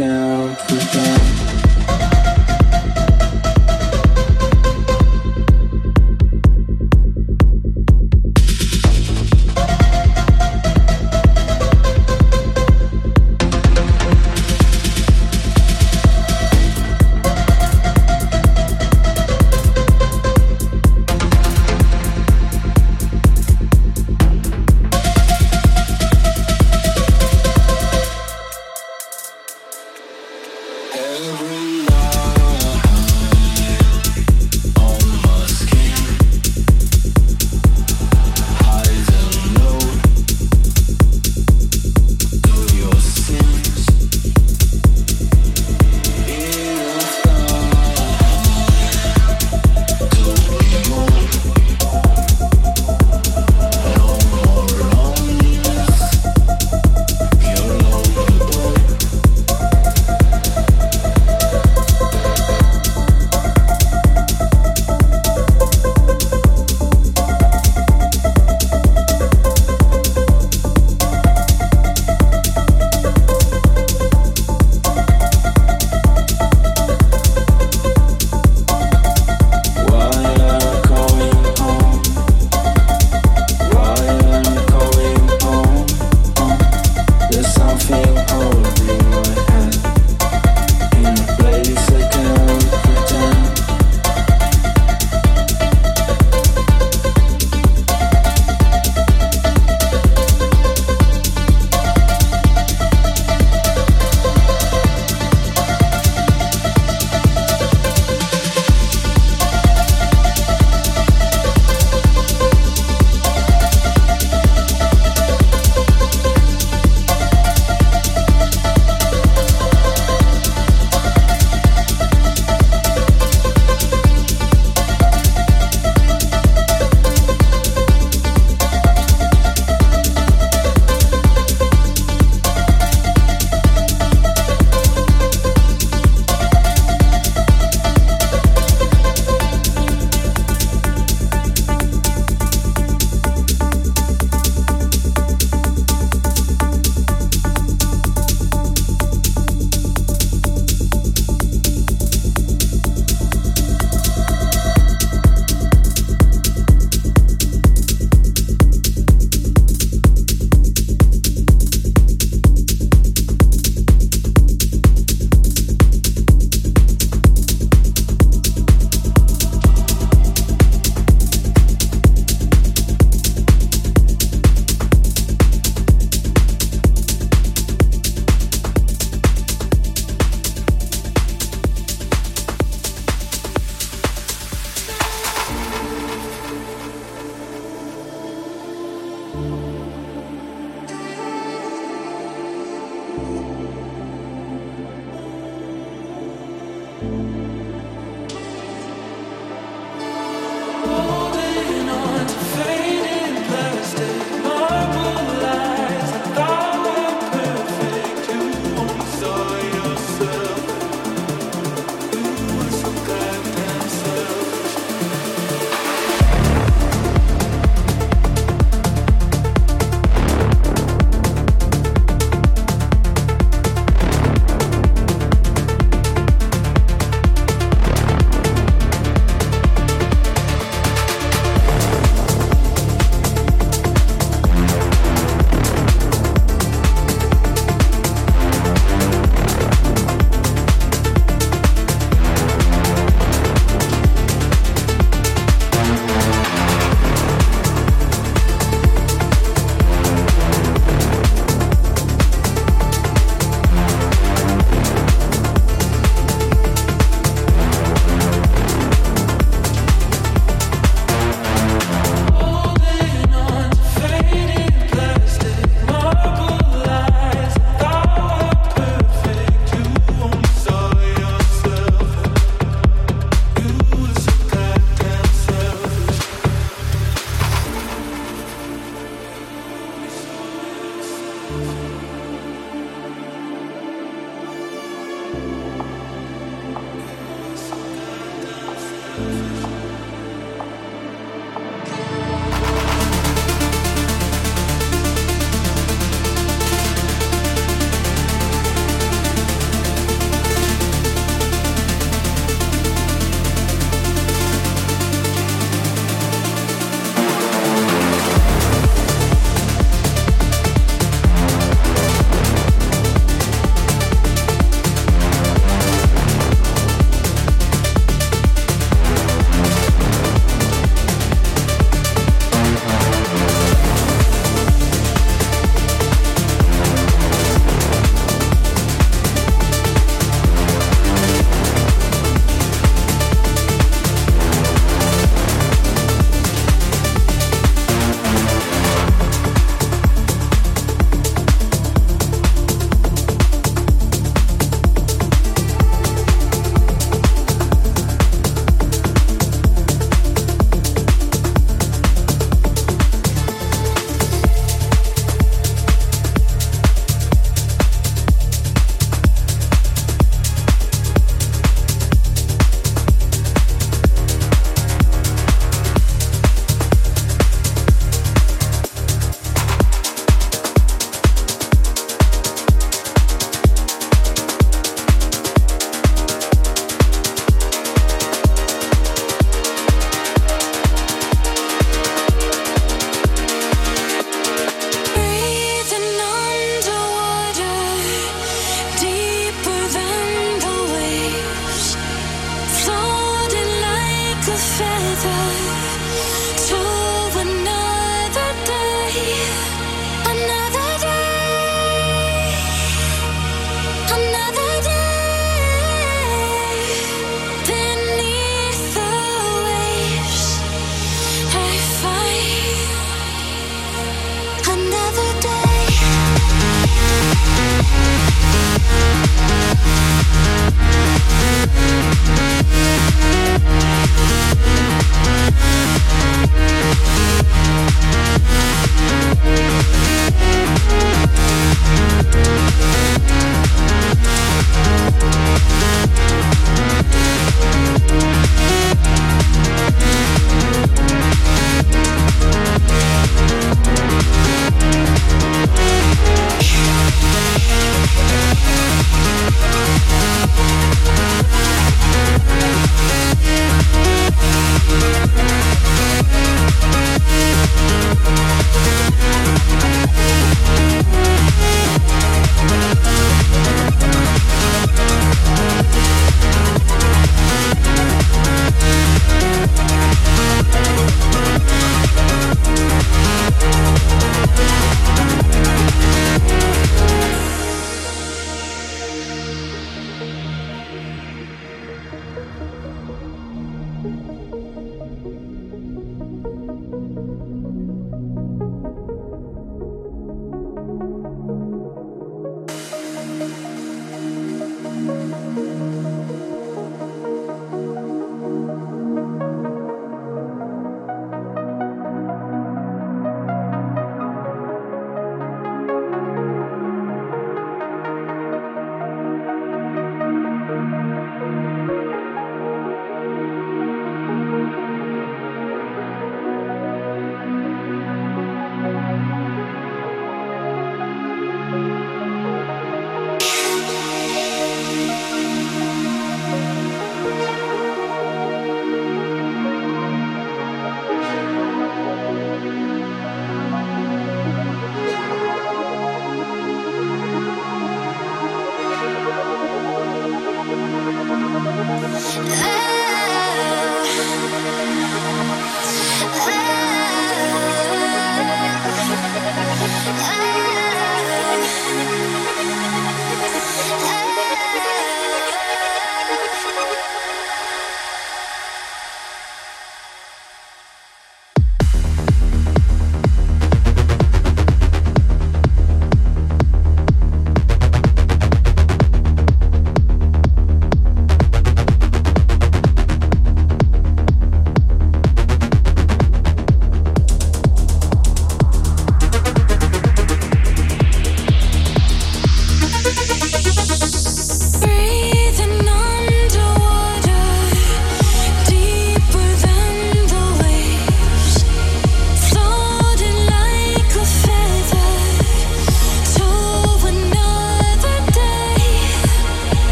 Every